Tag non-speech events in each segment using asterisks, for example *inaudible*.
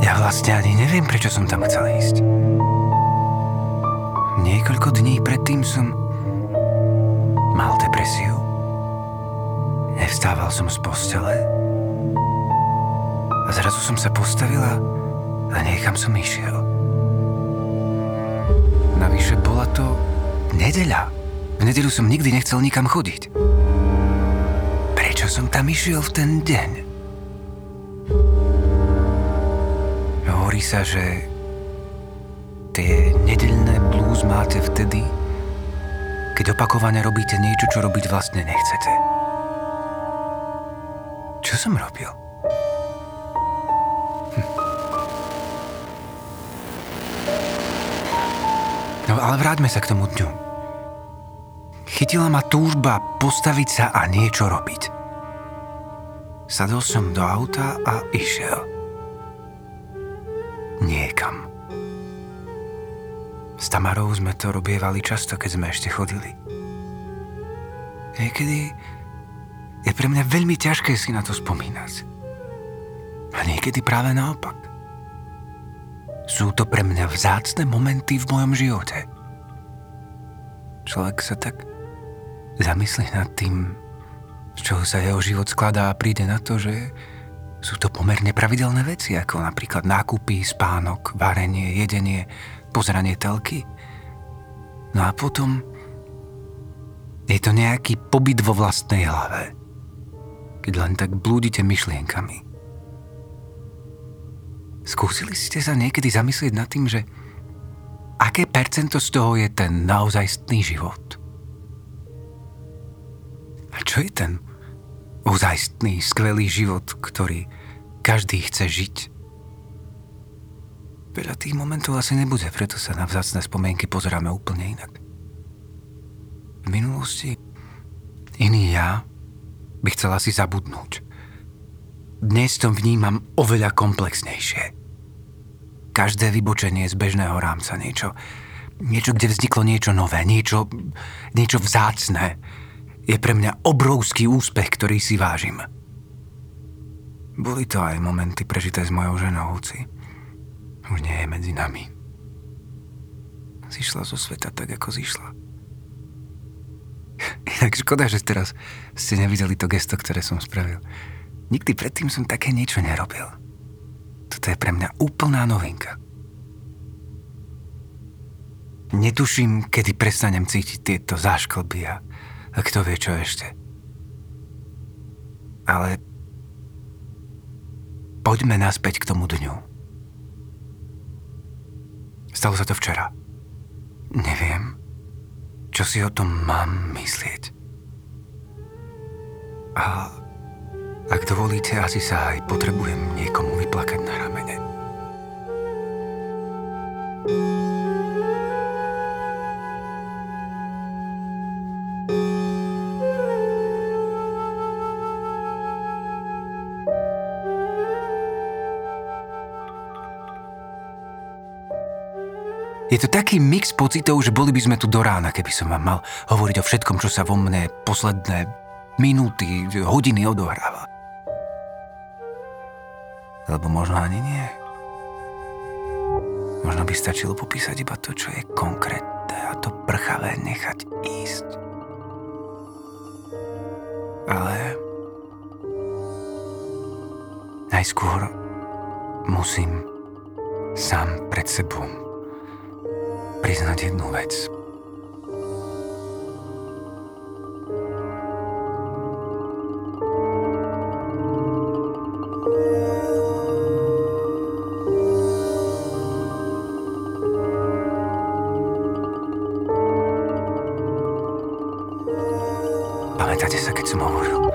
Ja vlastne ani neviem, prečo som tam chcel ísť. Niekoľko dní predtým som mal depresiu. Nevstával som z postele. A zrazu som sa postavila a niekam som išiel. Navyše bola to nedeľa. V nedeľu som nikdy nechcel nikam chodiť. Prečo som tam išiel v ten deň? Hovorí sa, že tie nedeľné blues máte vtedy, keď opakovane robíte niečo, čo robiť vlastne nechcete. Čo som robil? No ale vráťme sa k tomu dňu. Chytila ma túžba postaviť sa a niečo robiť. Sadol som do auta a išiel. Niekam. S Tamarou sme to robievali často, keď sme ešte chodili. Niekedy je pre mňa veľmi ťažké si na to spomínať. A niekedy práve naopak. Sú to pre mňa vzácne momenty v mojom živote. Človek sa tak zamyslí nad tým, z čoho sa jeho život skladá a príde na to, že sú to pomerne pravidelné veci, ako napríklad nákupy, spánok, varenie, jedenie, pozeranie telky. No a potom je to nejaký pobyt vo vlastnej hlave, keď len tak blúdite myšlienkami. Skúsili ste sa niekedy zamyslieť nad tým, že aké percento z toho je ten naozajstný život? A čo je ten ozajstný, skvelý život, ktorý každý chce žiť? Veľa tých momentov asi nebude, preto sa na vzácne spomienky pozeráme úplne inak. V minulosti iný ja by chcel asi zabudnúť. Dnes to vnímam oveľa komplexnejšie každé vybočenie z bežného rámca niečo, niečo, kde vzniklo niečo nové, niečo, niečo vzácne, je pre mňa obrovský úspech, ktorý si vážim. Boli to aj momenty prežité s mojou ženou, hoci už nie je medzi nami. Zišla zo sveta tak, ako zišla. *laughs* Inak škoda, že teraz ste nevideli to gesto, ktoré som spravil. Nikdy predtým som také niečo nerobil. Toto je pre mňa úplná novinka. Netuším, kedy prestanem cítiť tieto zášklby a, a kto vie čo ešte. Ale poďme naspäť k tomu dňu. Stalo sa to včera. Neviem, čo si o tom mám myslieť. A ak dovolíte, asi sa aj potrebujem niekomu vyplakať na ramene. Taký mix pocitov, že boli by sme tu do rána, keby som vám mal hovoriť o všetkom, čo sa vo mne posledné minúty, hodiny odohráva. Alebo možno ani nie. Možno by stačilo popísať iba to, čo je konkrétne a to prchavé nechať ísť. Ale najskôr musím sám pred sebou priznať jednu vec – Pamätáte sa, keď som hovoril,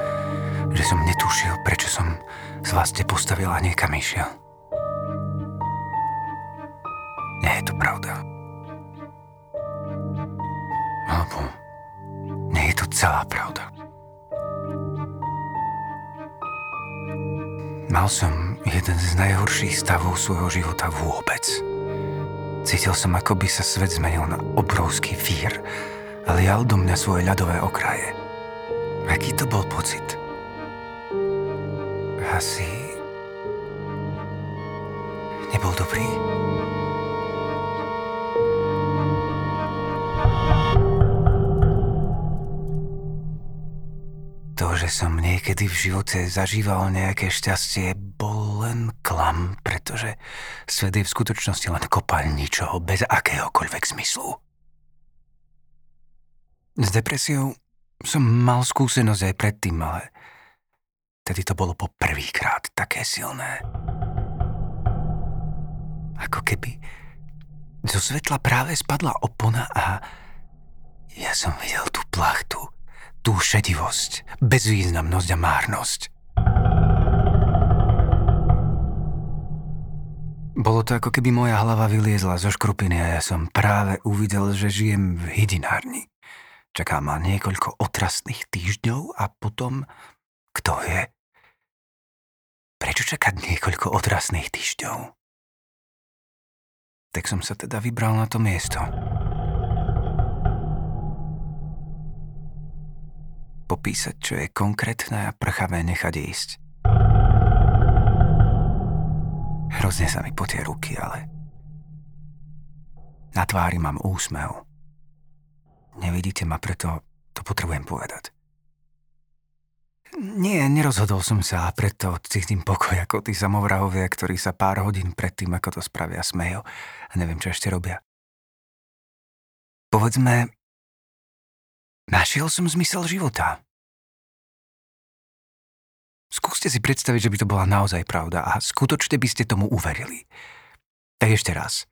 že som netušil, prečo som z vás postavil a niekam išiel? Stavov svojho života vôbec. Cítil som, ako by sa svet zmenil na obrovský vír a lial do mňa svoje ľadové okraje. Aký to bol pocit? asi nebol dobrý. To, že som niekedy v živote zažíval nejaké šťastie, len klam, pretože svet je v skutočnosti len kopal ničoho bez akéhokoľvek zmyslu. S depresiou som mal skúsenosť aj predtým, ale tedy to bolo po prvýkrát také silné. Ako keby zo svetla práve spadla opona a ja som videl tú plachtu, tú šedivosť, bezvýznamnosť a márnosť. Bolo to ako keby moja hlava vyliezla zo škrupiny a ja som práve uvidel, že žijem v hydinárni. Čaká ma niekoľko otrastných týždňov a potom, kto vie, prečo čakať niekoľko otrasných týždňov? Tak som sa teda vybral na to miesto. Popísať, čo je konkrétne a prchavé nechať ísť. Hrozne sa mi potie ruky, ale na tvári mám úsmev. Nevidíte ma, preto to potrebujem povedať. Nie, nerozhodol som sa a preto cítim pokoj ako tí samovrahovia, ktorí sa pár hodín predtým, ako to spravia, smejú a neviem, čo ešte robia. Povedzme, našiel som zmysel života. Skúste si predstaviť, že by to bola naozaj pravda a skutočne by ste tomu uverili. Tak ešte raz.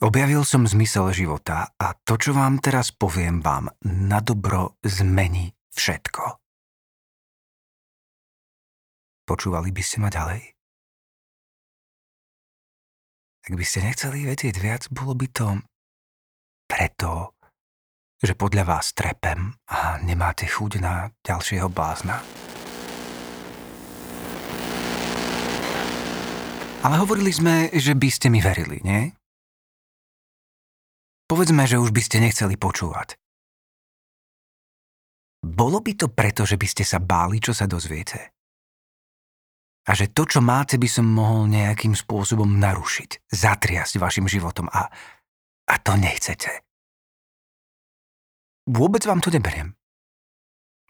Objavil som zmysel života a to, čo vám teraz poviem, vám na dobro zmení všetko. Počúvali by ste ma ďalej? Ak by ste nechceli vedieť viac, bolo by to preto, že podľa vás trepem a nemáte chuť na ďalšieho blázna. Ale hovorili sme, že by ste mi verili, nie? Povedzme, že už by ste nechceli počúvať. Bolo by to preto, že by ste sa báli, čo sa dozviete a že to, čo máte, by som mohol nejakým spôsobom narušiť, zatriasť vašim životom a, a to nechcete. Vôbec vám to neberiem.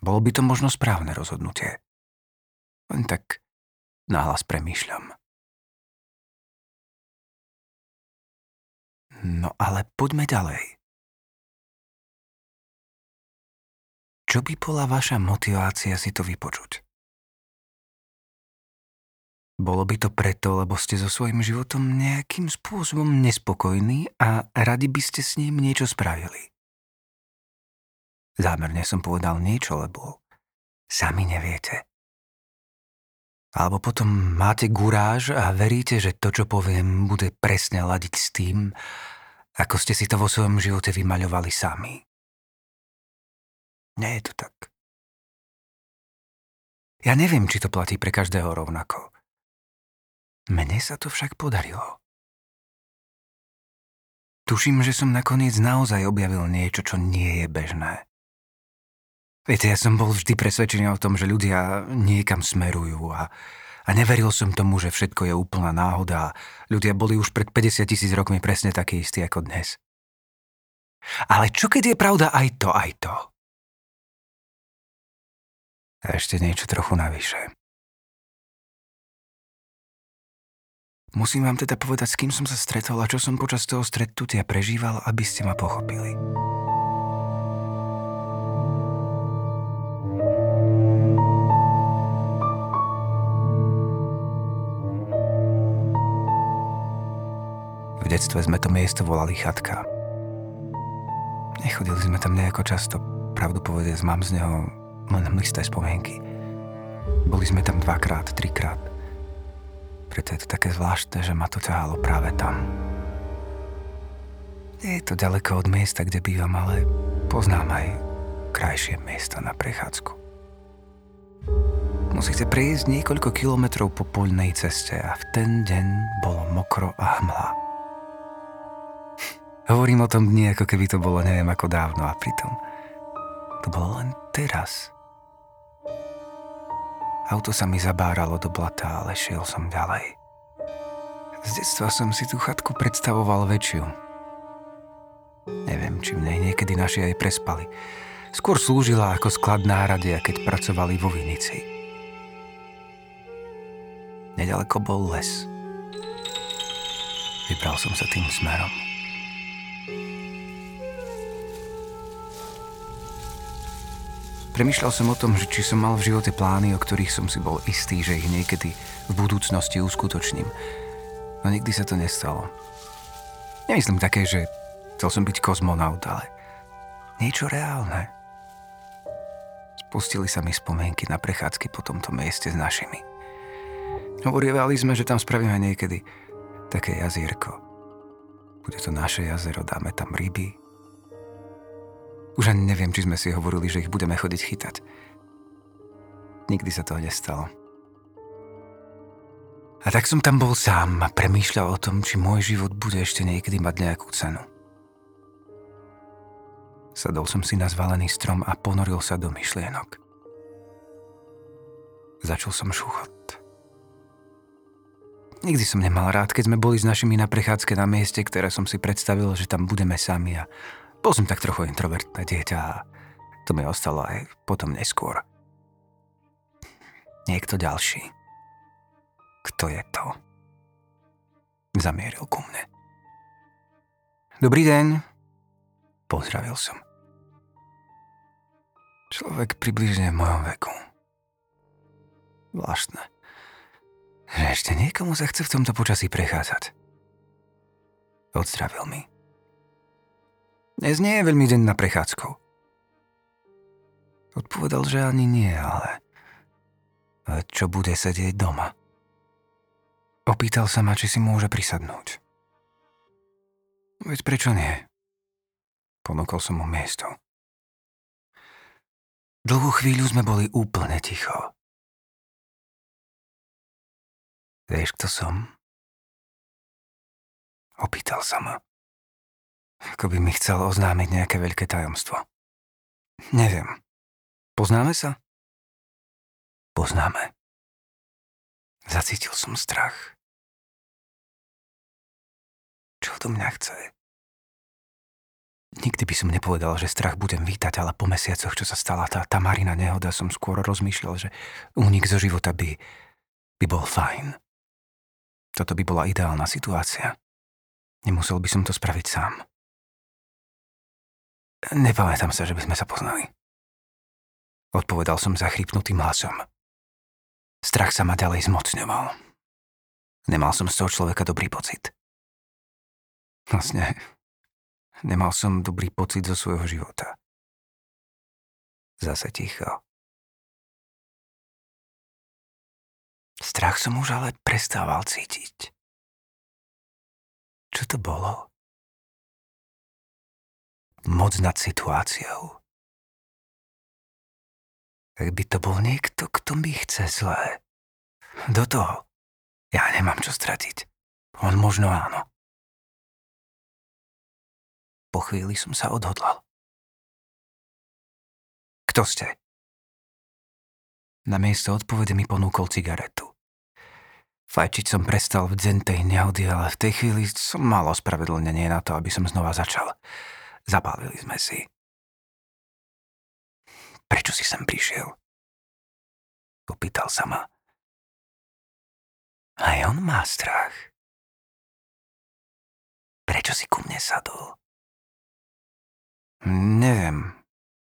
Bolo by to možno správne rozhodnutie. Len tak náhlas premýšľam. No ale poďme ďalej. Čo by bola vaša motivácia si to vypočuť? Bolo by to preto, lebo ste so svojím životom nejakým spôsobom nespokojní a radi by ste s ním niečo spravili. Zámerne som povedal niečo, lebo sami neviete. Alebo potom máte guráž a veríte, že to, čo poviem, bude presne ladiť s tým, ako ste si to vo svojom živote vymaľovali sami. Nie je to tak. Ja neviem, či to platí pre každého rovnako. Mne sa to však podarilo. Tuším, že som nakoniec naozaj objavil niečo, čo nie je bežné. Viete, ja som bol vždy presvedčený o tom, že ľudia niekam smerujú a, a neveril som tomu, že všetko je úplná náhoda a ľudia boli už pred 50 tisíc rokmi presne takí istí ako dnes. Ale čo keď je pravda aj to, aj to? A ešte niečo trochu navyše. Musím vám teda povedať, s kým som sa stretol a čo som počas toho stretnutia prežíval, aby ste ma pochopili. V detstve sme to miesto volali chatka. Nechodili sme tam nejako často, pravdu povediac, mám z neho len mlisté spomienky. Boli sme tam dvakrát, trikrát preto je to také zvláštne, že ma to ťahalo práve tam. Nie je to ďaleko od miesta, kde bývam, ale poznám aj krajšie miesta na prechádzku. Musíte prejsť niekoľko kilometrov po poľnej ceste a v ten deň bolo mokro a hmla. Hovorím o tom dni, ako keby to bolo neviem ako dávno a pritom to bolo len teraz. Auto sa mi zabáralo do blata, ale šiel som ďalej. Z detstva som si tú chatku predstavoval väčšiu. Neviem, či v nej niekedy naši aj prespali. Skôr slúžila ako sklad náradia, keď pracovali vo Vinici. Nedaleko bol les. Vybral som sa tým smerom. Premýšľal som o tom, že či som mal v živote plány, o ktorých som si bol istý, že ich niekedy v budúcnosti uskutočním. No nikdy sa to nestalo. Nemyslím také, že chcel som byť kozmonaut, ale niečo reálne. Spustili sa mi spomienky na prechádzky po tomto mieste s našimi. Hovorili sme, že tam spravíme niekedy také jazierko. Bude to naše jazero, dáme tam ryby, už ani neviem, či sme si hovorili, že ich budeme chodiť chytať. Nikdy sa to nestalo. A tak som tam bol sám a premýšľal o tom, či môj život bude ešte niekedy mať nejakú cenu. Sadol som si na zvalený strom a ponoril sa do myšlienok. Začal som šuchot. Nikdy som nemal rád, keď sme boli s našimi na prechádzke na mieste, ktoré som si predstavil, že tam budeme sami a bol som tak trochu introvertné dieťa a to mi ostalo aj potom neskôr. Niekto ďalší. Kto je to? Zamieril ku mne. Dobrý deň. Pozdravil som. Človek približne v mojom veku. Zvláštne. Že ešte niekomu sa chce v tomto počasí prechádzať. Odzdravil mi. Dnes nie je veľmi deň na prechádzku. Odpovedal, že ani nie, ale... ale čo bude sedieť doma? Opýtal sa ma, či si môže prisadnúť. Veď prečo nie? Ponúkol som mu miesto. Dlhú chvíľu sme boli úplne ticho. Vieš, kto som? Opýtal sa ma. Ako by mi chcel oznámiť nejaké veľké tajomstvo. Neviem. Poznáme sa? Poznáme. Zacítil som strach. Čo to mňa chce? Nikdy by som nepovedal, že strach budem vítať, ale po mesiacoch, čo sa stala tá Tamarina nehoda, som skôr rozmýšľal, že únik zo života by, by bol fajn. Toto by bola ideálna situácia. Nemusel by som to spraviť sám. Nepamätám sa, že by sme sa poznali. Odpovedal som zachrypnutým hlasom. Strach sa ma ďalej zmocňoval. Nemal som z toho človeka dobrý pocit. Vlastne, nemal som dobrý pocit zo svojho života. Zase ticho. Strach som už ale prestával cítiť. Čo to bolo? Moc nad situáciou. Tak by to bol niekto, kto mi chce zlé. Do toho. Ja nemám čo stratiť. On možno áno. Po chvíli som sa odhodlal. Kto ste? Na miesto odpovede mi ponúkol cigaretu. Fajčiť som prestal v dzentej nehody, ale v tej chvíli som mal ospravedlnenie na to, aby som znova začal. Zabavili sme si. Prečo si sem prišiel? Popýtal sa ma. Aj on má strach. Prečo si ku mne sadol? Neviem.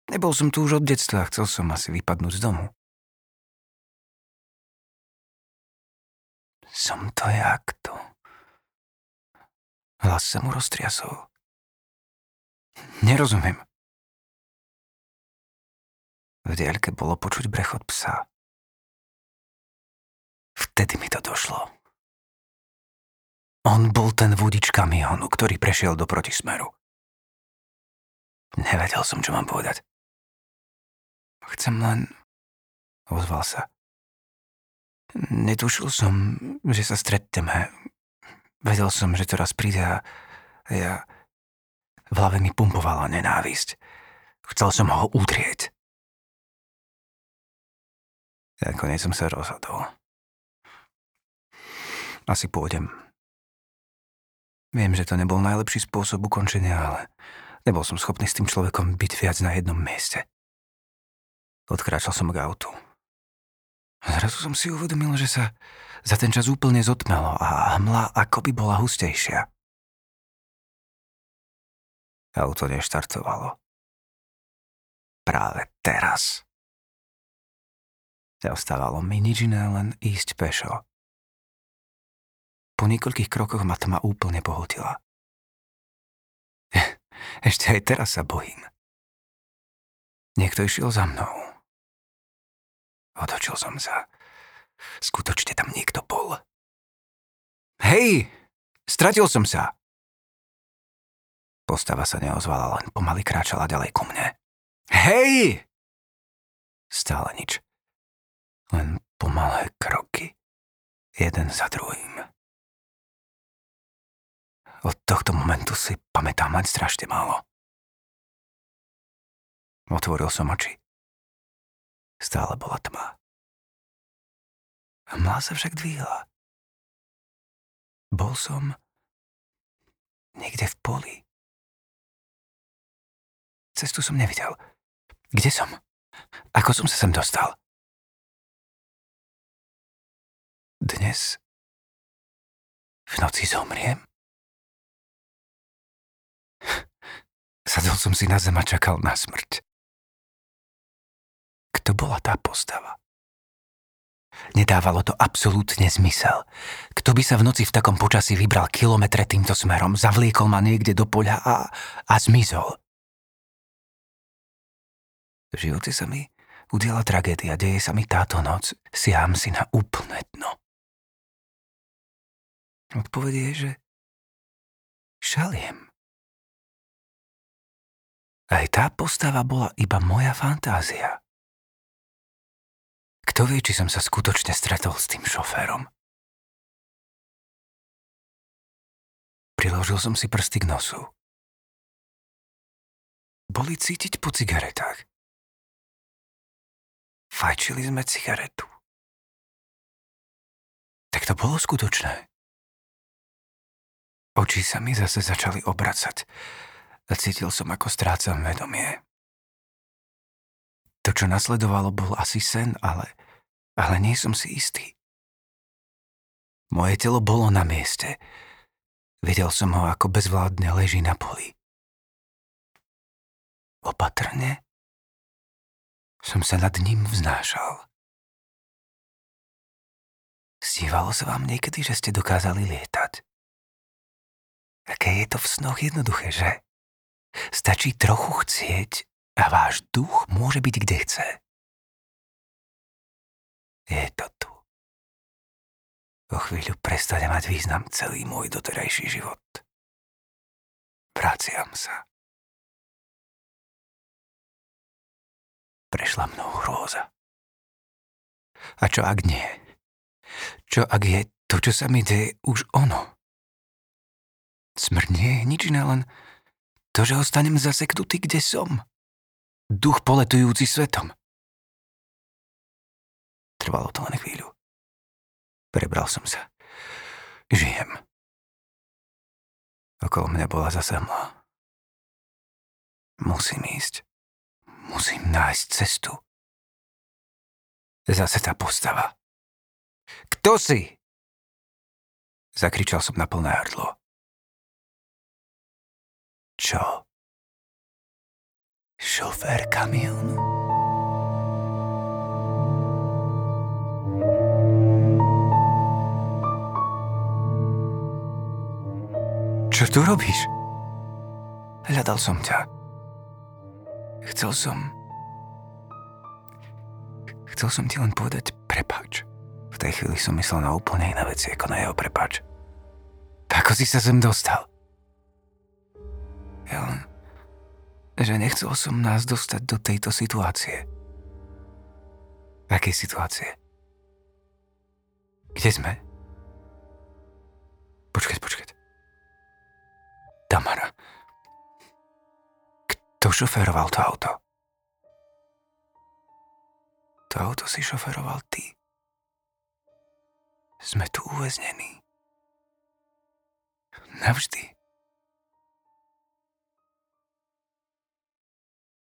Nebol som tu už od detstva, chcel som asi vypadnúť z domu. Som to jak to. Hlas sa mu roztriasol. Nerozumiem. V diaľke bolo počuť brechod psa. Vtedy mi to došlo. On bol ten vodič kamionu, ktorý prešiel do protismeru. Nevedel som, čo mám povedať. Chcem len... Ozval sa. Netušil som, že sa stretneme. Vedel som, že to raz príde a ja... V hlave mi pumpovala nenávisť. Chcel som ho udrieť. Nakoniec som sa rozhodol. Asi pôjdem. Viem, že to nebol najlepší spôsob ukončenia, ale nebol som schopný s tým človekom byť viac na jednom mieste. Odkráčal som k autu. Zrazu som si uvedomil, že sa za ten čas úplne zotmelo a hmla ako by bola hustejšia. Auto neštartovalo. Práve teraz. Neostávalo mi nič iné, len ísť pešo. Po niekoľkých krokoch ma tma úplne pohotila. *laughs* Ešte aj teraz sa bojím. Niekto išiel za mnou. Otočil som sa. Skutočne tam niekto bol. Hej! Stratil som sa! Postava sa neozvala, len pomaly kráčala ďalej ku mne. Hej! Stále nič. Len pomalé kroky. Jeden za druhým. Od tohto momentu si pamätám len strašne málo. Otvoril som oči. Stále bola tma. Hmla sa však dvíhla. Bol som niekde v poli. Cestu som nevidel. Kde som? Ako som sa sem dostal? Dnes v noci zomriem? Sadol som si na zem a čakal na smrť. Kto bola tá postava? Nedávalo to absolútne zmysel. Kto by sa v noci v takom počasí vybral kilometre týmto smerom, zavliekol ma niekde do poľa a, a zmizol? V živote sa mi udiala tragédia, deje sa mi táto noc, siaham si na úplné dno. Odpovedie je, že šaliem. Aj tá postava bola iba moja fantázia. Kto vie, či som sa skutočne stretol s tým šoférom? Priložil som si prsty k nosu. Boli cítiť po cigaretách. Fajčili sme cigaretu. Tak to bolo skutočné. Oči sa mi zase začali obracať a cítil som, ako strácam vedomie. To, čo nasledovalo, bol asi sen, ale, ale nie som si istý. Moje telo bolo na mieste. Videl som ho, ako bezvládne leží na poli. Opatrne som sa nad ním vznášal. Stívalo sa vám niekedy, že ste dokázali lietať? Aké je to v snoch jednoduché, že? Stačí trochu chcieť a váš duch môže byť kde chce. Je to tu. O chvíľu prestane mať význam celý môj doterajší život. Vraciam sa. Prešla mnou hrôza. A čo ak nie? Čo ak je to, čo sa mi deje, už ono? Smrť nie je nič iné, len to, že ostanem zaseknutý, kde som. Duch poletujúci svetom. Trvalo to len chvíľu. Prebral som sa. Žijem. Okolo mňa bola zase mla. Musím ísť. Musím nájsť cestu. Zase tá postava. Kto si? Zakričal som na plné hrdlo. Čo? Šofér kamionu? Čo tu robíš? Hľadal som ťa. Chcel som... Chcel som ti len povedať prepač. V tej chvíli som myslel na úplne iné veci ako na jeho prepač. Ako si sa sem dostal? Ja len, že nechcel som nás dostať do tejto situácie. Akej situácie? Kde sme? Počkať, počkať. Tamara. Kto šoféroval to auto? To To auto si šoferoval ty. Sme tu uväznení. Navždy.